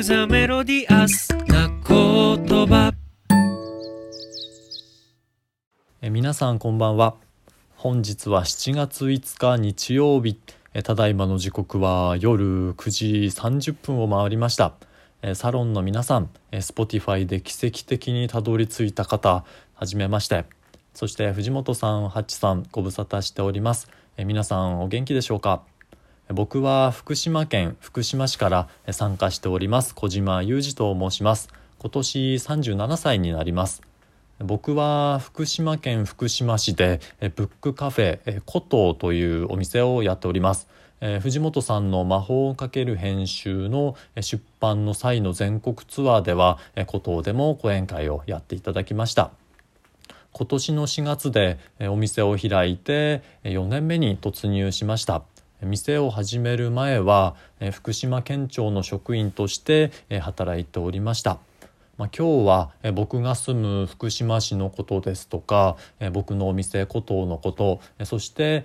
クザメロディアスな言葉え皆さんこんばんは。本日は7月5日日曜日。えただいまの時刻は夜9時30分を回りました。えサロンの皆さんえ Spotify で奇跡的にたどり着いた方はじめまして。そして藤本さんハッチさんご無沙汰しております。え皆さんお元気でしょうか？僕は福島県福島市から参加しております。小島裕二と申します。今年37歳になります。僕は福島県福島市でブックカフェ古藤というお店をやっております。藤本さんの魔法をかける編集の出版の際の全国ツアーでは古藤でも講演会をやっていただきました。今年の4月でお店を開いて4年目に突入しました。店を始める前は福島県庁の職員として働いておりました。まあ、今日は僕が住む福島市のことですとか僕のお店古藤のことそして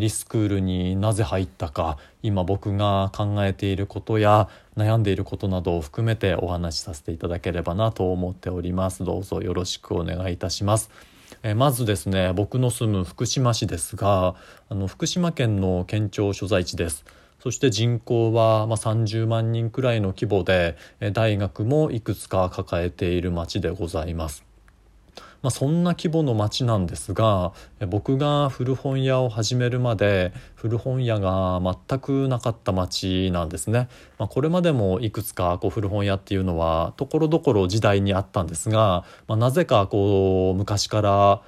リスクールになぜ入ったか今僕が考えていることや悩んでいることなどを含めてお話しさせていただければなと思っておりますどうぞよろしくお願いいたします。えまずですね僕の住む福島市ですがあの福島県の県庁所在地です。そして人口はま30万人くらいの規模で大学もいくつか抱えている町でございます。まあ、そんな規模の町なんですが僕が古本屋を始めるまで古本屋が全くなかった町なんですね。まあ、これまでもいくつかこう古本屋っていうのはところどころ時代にあったんですが、まあ、なぜかこう昔から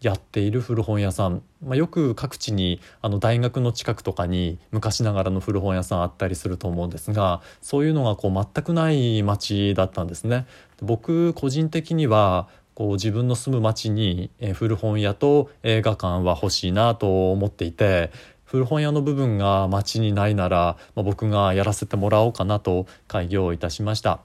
やっている古本屋さん、まあ、よく各地にあの大学の近くとかに昔ながらの古本屋さんあったりすると思うんですがそういうのがこう全くない町だったんですね。僕個人的にはこう自分の住む町に古本屋と映画館は欲しいなと思っていて古本屋の部分が町にないなら、まあ、僕がやらせてもらおうかなと開業いたしました。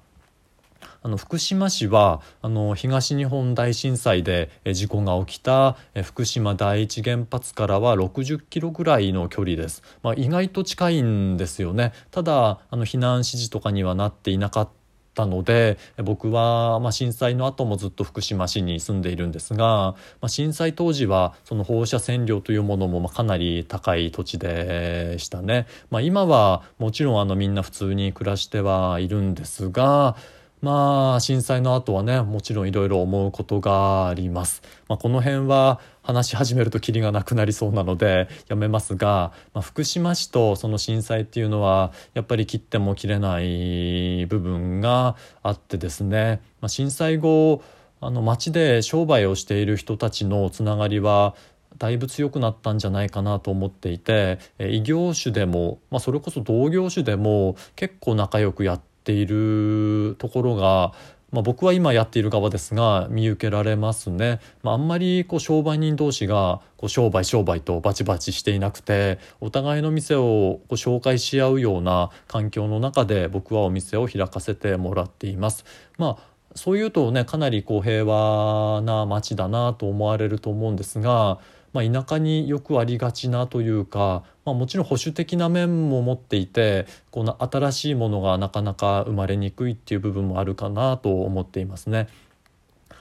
あの福島市はあの東日本大震災で事故が起きた福島第一原発からは60キロぐらいの距離です、まあ、意外と近いんですよねただあの避難指示とかにはなっていなかったたので僕は、まあ、震災の後もずっと福島市に住んでいるんですが、まあ、震災当時はその放射線量というものもまかなり高い土地でしたね。まあ、今はもちろんあのみんな普通に暮らしてはいるんですがまあ震災の後はねもちろんいろいろ思うことがあります。まあ、この辺は話し始めるとキリがなくなりそうなのでやめますが、まあ、福島市とその震災っていうのはやっぱり切っても切れない部分があってですね、まあ、震災後あの町で商売をしている人たちのつながりはだいぶ強くなったんじゃないかなと思っていて異業種でも、まあ、それこそ同業種でも結構仲良くやっているところがまあ、僕は今やっている側ですが見受けられますね、まあ、あんまりこう商売人同士がこう商売商売とバチバチしていなくてお互いの店をこう紹介し合うような環境の中で僕はお店を開かせてもらっています。まあそういうとねかなりこう平和な街だなと思われると思うんですがまあ、田舎によくありがちなというか、まあ、もちろん保守的な面も持っていてこの新しいものがなかなか生まれにくいっていう部分もあるかなと思っていますね。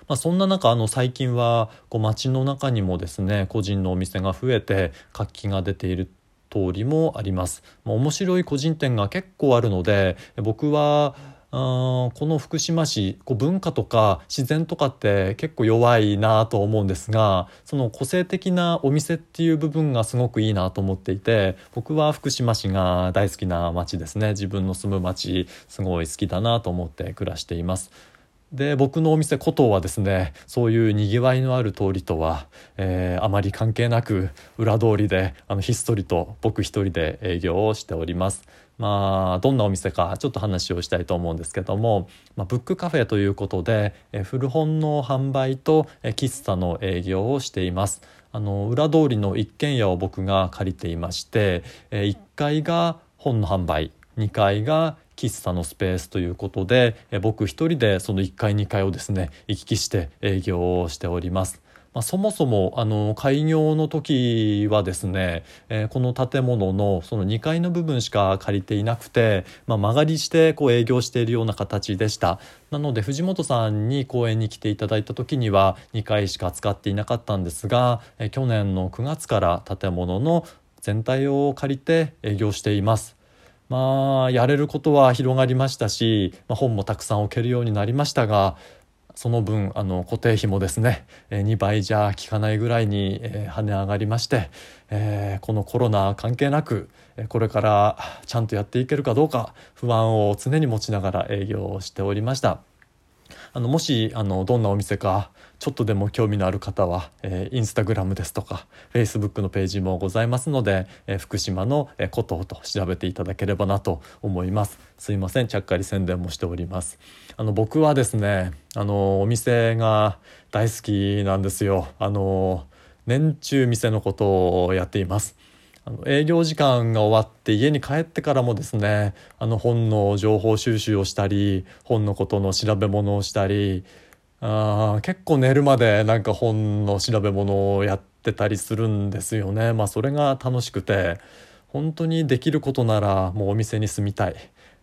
まあ、そんな中あの最近はこう街の中にもですね個人のお店が増えて活気が出ている通りもあります。まあ、面白い個人店が結構あるので僕はこの福島市こう文化とか自然とかって結構弱いなと思うんですがその個性的なお店っていう部分がすごくいいなと思っていて僕は福島市が大好きな街ですね自分の住む街すごい好きだなと思って暮らしています。で僕のお店古藤はですねそういうにぎわいのある通りとは、えー、あまり関係なく裏通りであのひっそりと僕一人で営業をしております。まあどんなお店かちょっと話をしたいと思うんですけども、まあ、ブックカフェということで、え古本の販売と、え喫茶の営業をしています。あの裏通りの一軒家を僕が借りていまして、え1階が本の販売2階が喫茶のスペースということで、僕一人でその1階2階をですね行き来して営業をしております。まあ、そもそもあの開業の時はですね、えー、この建物のその2階の部分しか借りていなくて、まあ、間借りしてこう営業しているような形でしたなので藤本さんに公園に来ていただいた時には2階しか使っていなかったんですが、えー、去年の9月から建物の全体を借りて営業していますまあやれることは広がりましたし、まあ、本もたくさん置けるようになりましたがその分あの固定費もですね2倍じゃ効かないぐらいに跳ね上がりまして、えー、このコロナ関係なくこれからちゃんとやっていけるかどうか不安を常に持ちながら営業をしておりました。あのもしあのどんなお店かちょっとでも興味のある方は、えー、インスタグラムですとかフェイスブックのページもございますので、えー、福島のことと調べていただければなと思います。すいません。ちゃっかり宣伝もしております。あの僕はですねあのお店が大好きなんですよ。あの年中店のことをやっています。あの営業時間が終わって家に帰ってからもですねあの本の情報収集をしたり本のことの調べ物をしたりあ結構寝るまでなんか本の調べ物をやってたりするんですよね。まあそれが楽しくて本当にできることならもうお店に住みたい。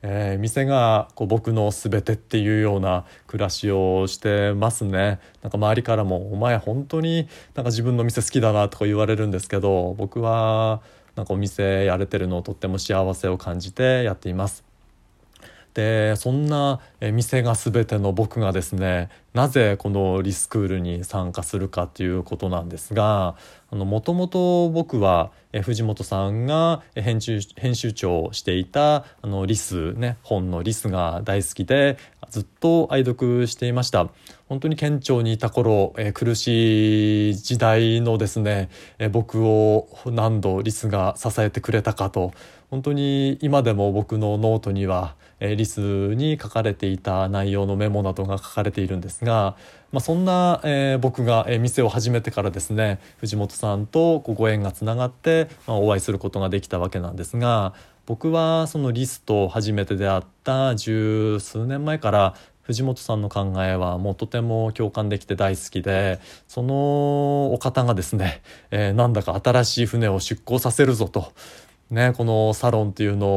えー、店がこう僕の全てっていうような暮らしをしてますねなんか周りからも「お前本当になんか自分の店好きだな」とか言われるんですけど僕はなんかお店やれてるのをとっても幸せを感じてやっています。でそんな店が全ての僕がですねなぜこのリスクールに参加するかということなんですがもともと僕は藤本さんが編集編集長をしていたあの Re:S ね本の Re:S が大好きでずっと愛読していました。本当に県庁にいた頃、え苦しい時代のですね、え僕を何度 Re:S が支えてくれたかと本当に今でも僕のノートには、え Re:S に書かれていた内容のメモなどが書かれているんですが、まあ、そんな、え、僕が、え店を始めてからですね藤本さんとご縁がつながって、ま、お会いすることができたわけなんですが僕はそのリスと初めて出会った十数年前から藤本さんの考えはもうとても共感できて大好きでそのお方がですね、えー、なんだか新しい船を出港させるぞとね、このサロンっていうの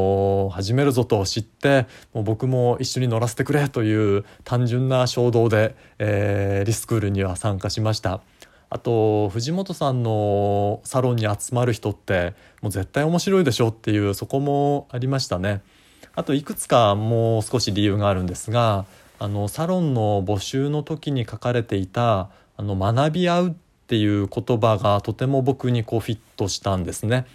を始めるぞと知ってもう僕も一緒に乗らせてくれという単純な衝動で、えー、リスクールには参加しましたあと藤本さんのサロンに集まる人ってもう絶対面白いでしょっていうそこもありましたねあといくつかもう少し理由があるんですがあのサロンの募集の時に書かれていたあの学び合うっていう言葉がとても僕にこうフィットしたんですね。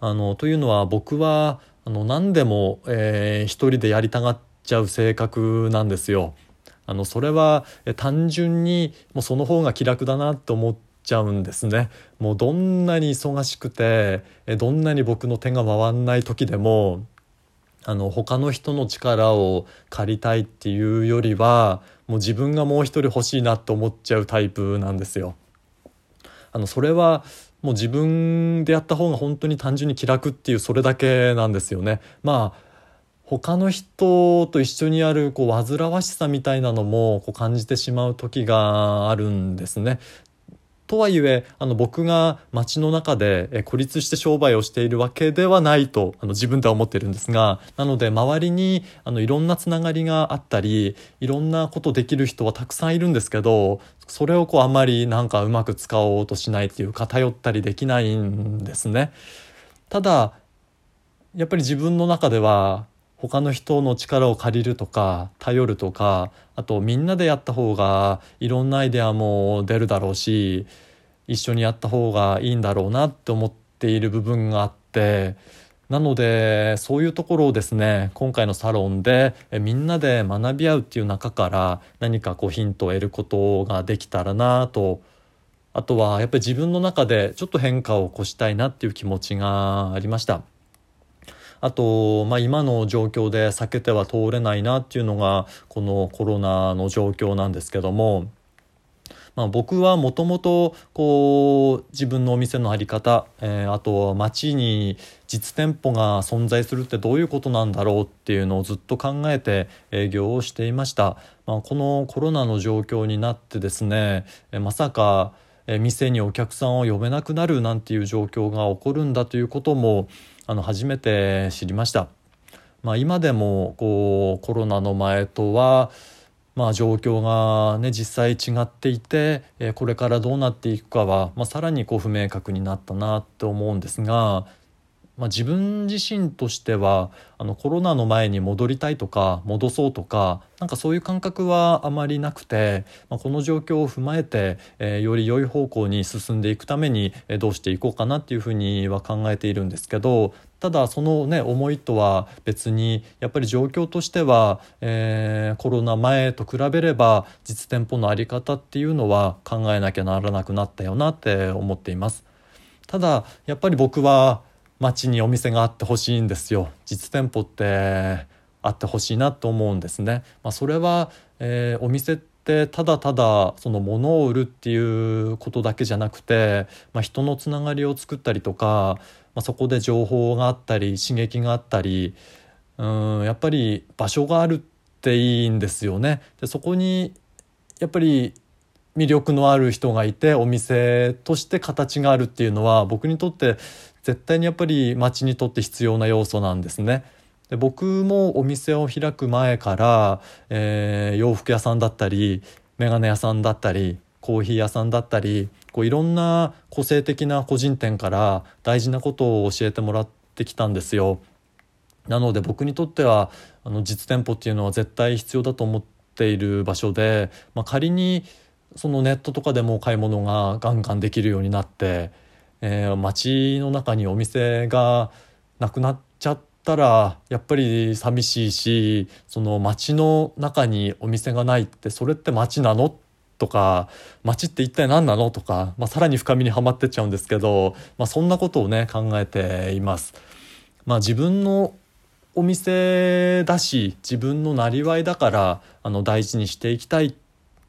あのというのは僕はあの何でも、えー、一人でやりたがっちゃう性格なんですよ。あのそれは単純にもうその方が気楽だなって思っちゃうんですね。もうどんなに忙しくてどんなに僕の手が回んない時でもあの他の人の力を借りたいっていうよりはもう自分がもう一人欲しいなと思っちゃうタイプなんですよ。あのそれはもう自分でやった方が本当に単純に気楽っていうそれだけなんですよね。まあ他の人と一緒にやるこう煩わしさみたいなのもこう感じてしまう時があるんですね。とはいえあの僕が街の中で孤立して商売をしているわけではないとあの自分では思ってるんですがなので周りにあのいろんなつながりがあったりいろんなことできる人はたくさんいるんですけどそれをこうあまりなんかうまく使おうとしないっていうか頼ったりできないんですね。ただやっぱり自分の中では他の人の力を借りるとか頼るとかあとみんなでやった方がいろんなアイデアも出るだろうし一緒にやった方がいいんだろうなって思っている部分があってなのでそういうところをですね今回のサロンでみんなで学び合うっていう中から何かこうヒントを得ることができたらなとあとはやっぱり自分の中でちょっと変化を起こしたいなっていう気持ちがありました。あと、まあ、今の状況で避けては通れないなっていうのがこのコロナの状況なんですけども、まあ、僕はもともとこう自分のお店の在り方、えー、あと街に実店舗が存在するってどういうことなんだろうっていうのをずっと考えて営業をしていました、まあ、このコロナの状況になってですね、え、まさか店にお客さんを呼べなくなるなんていう状況が起こるんだということもあの初めて知りました。まあ、今でもこうコロナの前とはまあ、状況が、ね、実際違っていて、えこれからどうなっていくかは、まあ、さらにこう不明確になったなと思うんですが、まあ、自分自身としてはあのコロナの前に戻りたいとか戻そうとかなんかそういう感覚はあまりなくて、まあ、この状況を踏まえて、えー、より良い方向に進んでいくために、え、どうしていこうかなっていうふうには考えているんですけどただそのね思いとは別にやっぱり状況としては、えー、コロナ前と比べれば実店舗の在り方っていうのは考えなきゃならなくなったよなって思っています。ただやっぱり僕は街にお店があってほしいんですよ実店舗ってあってほしいなと思うんですね。まあ、それは、えー、お店ってただただその物を売るっていうことだけじゃなくて、まあ、人のつながりを作ったりとか、まあ、そこで情報があったり刺激があったりうんやっぱり場所があるっていいんですよね。でそこにやっぱり魅力のある人がいてお店として形があるっていうのは僕にとって絶対にやっぱり町にとって必要な要素なんですね。で僕もお店を開く前から、えー、洋服屋さんだったり眼鏡屋さんだったりコーヒー屋さんだったりこういろんな個性的な個人店から大事なことを教えてもらってきたんですよ。なので僕にとってはあの実店舗っていうのは絶対必要だと思っている場所で、まあ、仮にそのネットとかでも買い物がガンガンできるようになって、えー、街の中にお店がなくなっちゃったらやっぱり寂しいしその街の中にお店がないってそれって街なの？とか街って一体何なの？とか、まあ、さらに深みにはまってっちゃうんですけど、まあ、そんなことをね考えています。まあ、自分のお店だし自分のなりわいだからあの大事にしていきたい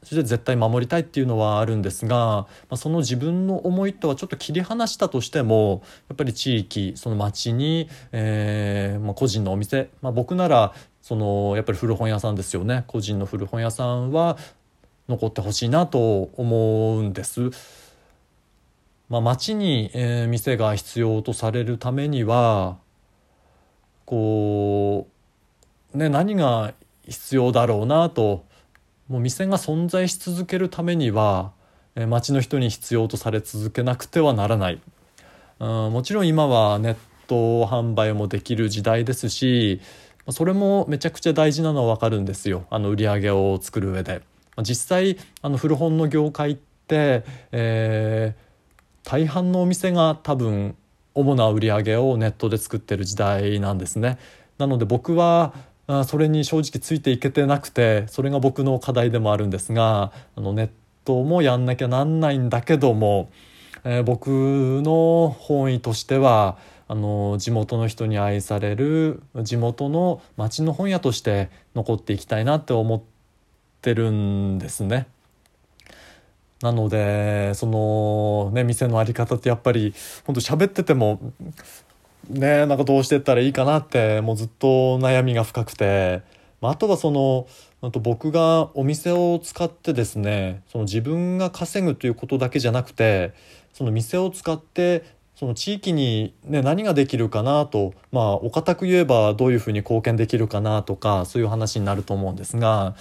それで絶対守りたいっていうのはあるんですが、まあ、その自分の思いとはちょっと切り離したとしてもやっぱり地域その町に、えーまあ、個人のお店、まあ、僕ならそのやっぱり古本屋さんですよね個人の古本屋さんは残ってほしいなと思うんです。まあ、町に、えー、店が必要とされるためにはこうね何が必要だろうなともう店が存在し続けるためには町の人に必要とされ続けなくてはならない、うん、もちろん今はネット販売もできる時代ですしそれもめちゃくちゃ大事なのは分かるんですよあの売り上げを作る上で。実際あの古本の業界って、えー、大半のお店が多分主な売り上げをネットで作ってる時代なんですね。なので僕はあそれに正直ついていけてなくてそれが僕の課題でもあるんですがあのネットもやんなきゃなんないんだけども、えー、僕の本意としてはあの地元の人に愛される地元の町の本屋として残っていきたいなって思ってるんですね。なのでそのね店の在り方ってやっぱり本当喋っててもねなんかどうしてったらいいかなってもうずっと悩みが深くて、まあ、あとはそのあと僕がお店を使ってですねその自分が稼ぐということだけじゃなくてその店を使ってその地域に、ね、何ができるかなとまあお堅く言えばどういうふうに貢献できるかなとかそういう話になると思うんですが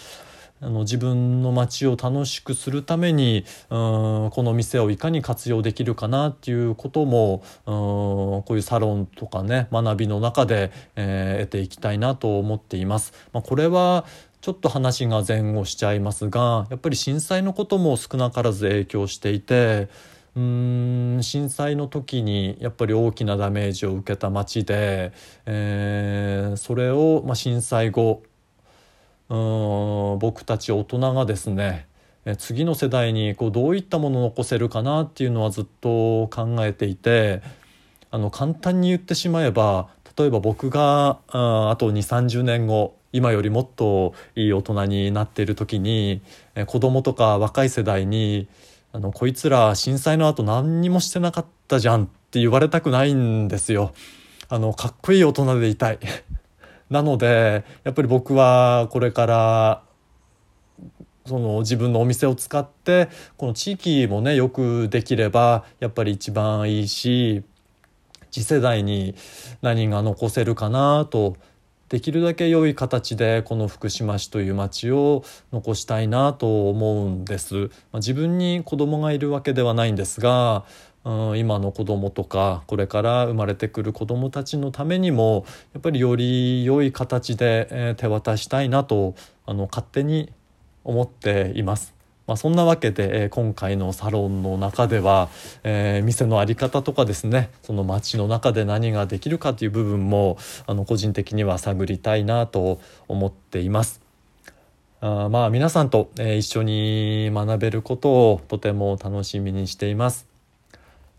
あの自分の街を楽しくするためにうんこの店をいかに活用できるかなっていうこともうんこういうサロンとかね学びの中で、えー、得ていきたいなと思っています。まあ、これはちょっと話が前後しちゃいますがやっぱり震災のことも少なからず影響していてうん震災の時にやっぱり大きなダメージを受けた町で、えー、それを、まあ、震災後うん僕たち大人がですね次の世代にこうどういったものを残せるかなっていうのはずっと考えていてあの簡単に言ってしまえば例えば僕がああと2 3 0年後今よりもっといい大人になっている時に、え子供とか若い世代にあのこいつら震災の後何にもしてなかったじゃんって言われたくないんですよ。あのかっこいい大人でいたい。なのでやっぱり僕はこれからその自分のお店を使ってこの地域もねよくできればやっぱり一番いいし次世代に何が残せるかなとできるだけ良い形でこの福島市という町を残したいなと思うんです。まあ、自分に子供がいるわけではないんですが、うん、今の子供とかこれから生まれてくる子供たちのためにもやっぱりより良い形で、えー、手渡したいなとあの勝手に思っています。まあ、そんなわけで、えー、今回のサロンの中では、えー、店の在り方とかですねその街の中で何ができるかという部分もあの個人的には探りたいなと思っています。あまあ皆さんと、えー、一緒に学べることをとても楽しみにしています。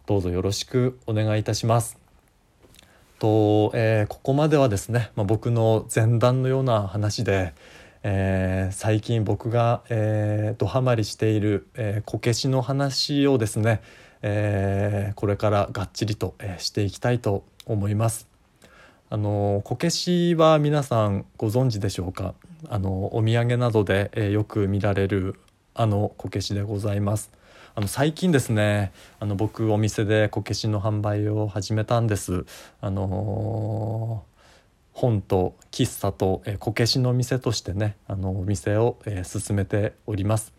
どうぞよろしくお願いいたします。と、えー、ここまではですね、まあ、僕の前段のような話で、えー、最近僕が、えー、ドハマりしている、えー、こけしの話をですね、えー、これからがっちりと、えー、していきたいと思います。あのこけしは皆さんご存知でしょうか？あのお土産などで、えー、よく見られるあのこけしでございます。あの最近ですねあの僕お店でこけしの販売を始めたんです。あのー本と喫茶と、えこけしの店としてねあのお店を、え進めております。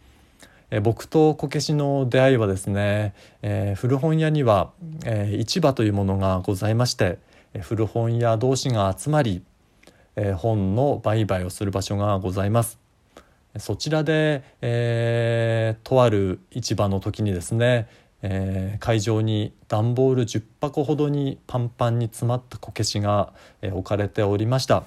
え僕とこけしの出会いはですね、え古本屋には、え市場というものがございまして、え古本屋同士が集まり、え本の売買をする場所がございます。そちらで、えー、とある市場の時にですね、えー、会場に段ボール10箱ほどにパンパンに詰まったこけしが、えー、置かれておりました。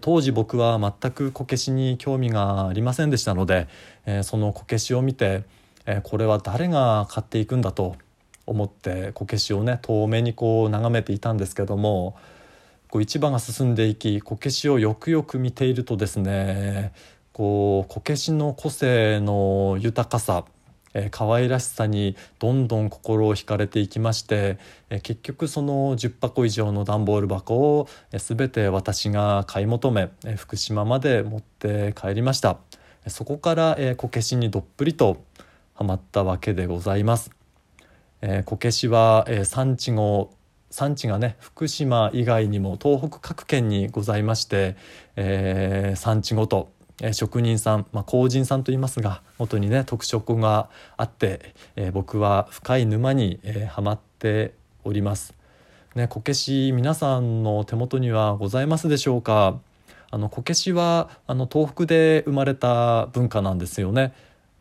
当時僕は全くこけしに興味がありませんでしたので、えー、そのこけしを見て、えー、これは誰が買っていくんだと思ってこけしをね遠目にこう眺めていたんですけどもこう市場が進んでいきこけしをよくよく見ているとですねこうこけしの個性の豊かさえー、可愛らしさにどんどん心を惹かれていきまして、えー、結局その10箱以上の段ボール箱を、えー、全て私が買い求め、えー、福島まで持って帰りました。そこから、えー、こけしにどっぷりとはまったわけでございます、えー、こけしは、えー、産地を産地がね福島以外にも東北各県にございまして、えー、産地ごとえ職人さん、まあ、工人さんと言いますが元にね特色があって、えー、僕は深い沼に、えー、はまっております。ね、こけし皆さんの手元にはございますでしょうか？あのこけしはあの東北で生まれた文化なんですよね。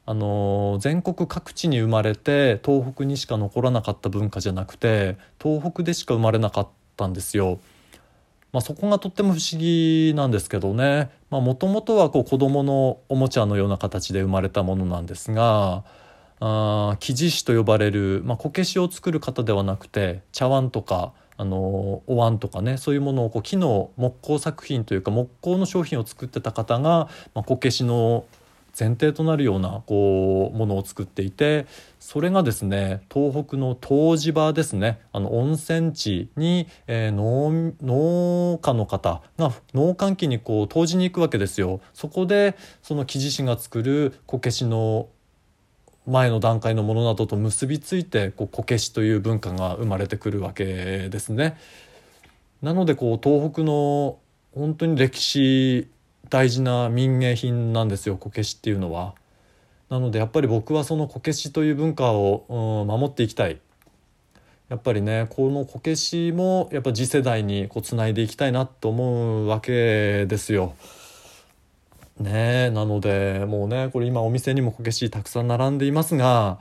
あの全国各地に生まれて東北にしか残らなかった文化じゃなくて東北でしか生まれなかったんですよ。まあ、そこがとっても不思議なんですけどね。もともとはこう子どものおもちゃのような形で生まれたものなんですがあ木地師と呼ばれる、ま、こけしを作る方ではなくて茶碗とかあのお椀とかねそういうものをこう木の木工作品というか木工の商品を作ってた方が、ま、こけしの前提となるようなこうものを作っていてそれがですね東北の湯治場ですねあの温泉地に、えー、農農家の方が農閑期にこう湯治に行くわけですよ。そこでその木地師が作るこけしの前の段階のものなどと結びついてこうこけしという文化が生まれてくるわけですね。なのでこう東北の本当に歴史大事な民芸品なんですよこけしっていうのは。なのでやっぱり僕はそのこけしという文化を、うん、守っていきたい。やっぱりねこのこけしもやっぱ次世代にこうつないでいきたいなと思うわけですよ。ねなのでもうねこれ今お店にもこけしたくさん並んでいますが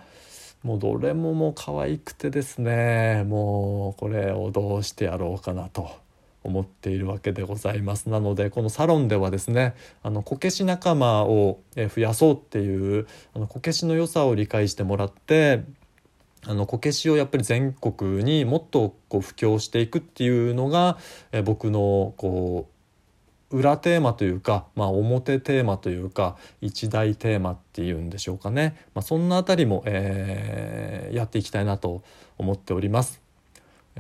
もうどれももう可愛くてですねもうこれをどうしてやろうかなと。思っているわけでございますなのでこのサロンではですねあのこけし仲間を増やそうっていうあのこけしの良さを理解してもらってあのこけしをやっぱり全国にもっとこう布教していくっていうのがえ僕のこう裏テーマというか、まあ、表テーマというか一大テーマっていうんでしょうかね、まあ、そんなあたりも、えー、やっていきたいなと思っております。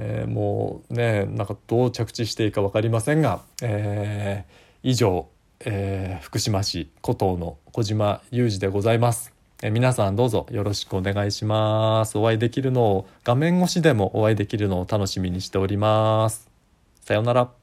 えー、もうねなんかどう着地していいか分かりませんが、えー、以上、えー、福島市古東の小島裕二でございます。え皆さんどうぞよろしくお願いします。お会いできるのを画面越しでもお会いできるのを楽しみにしております。さようなら。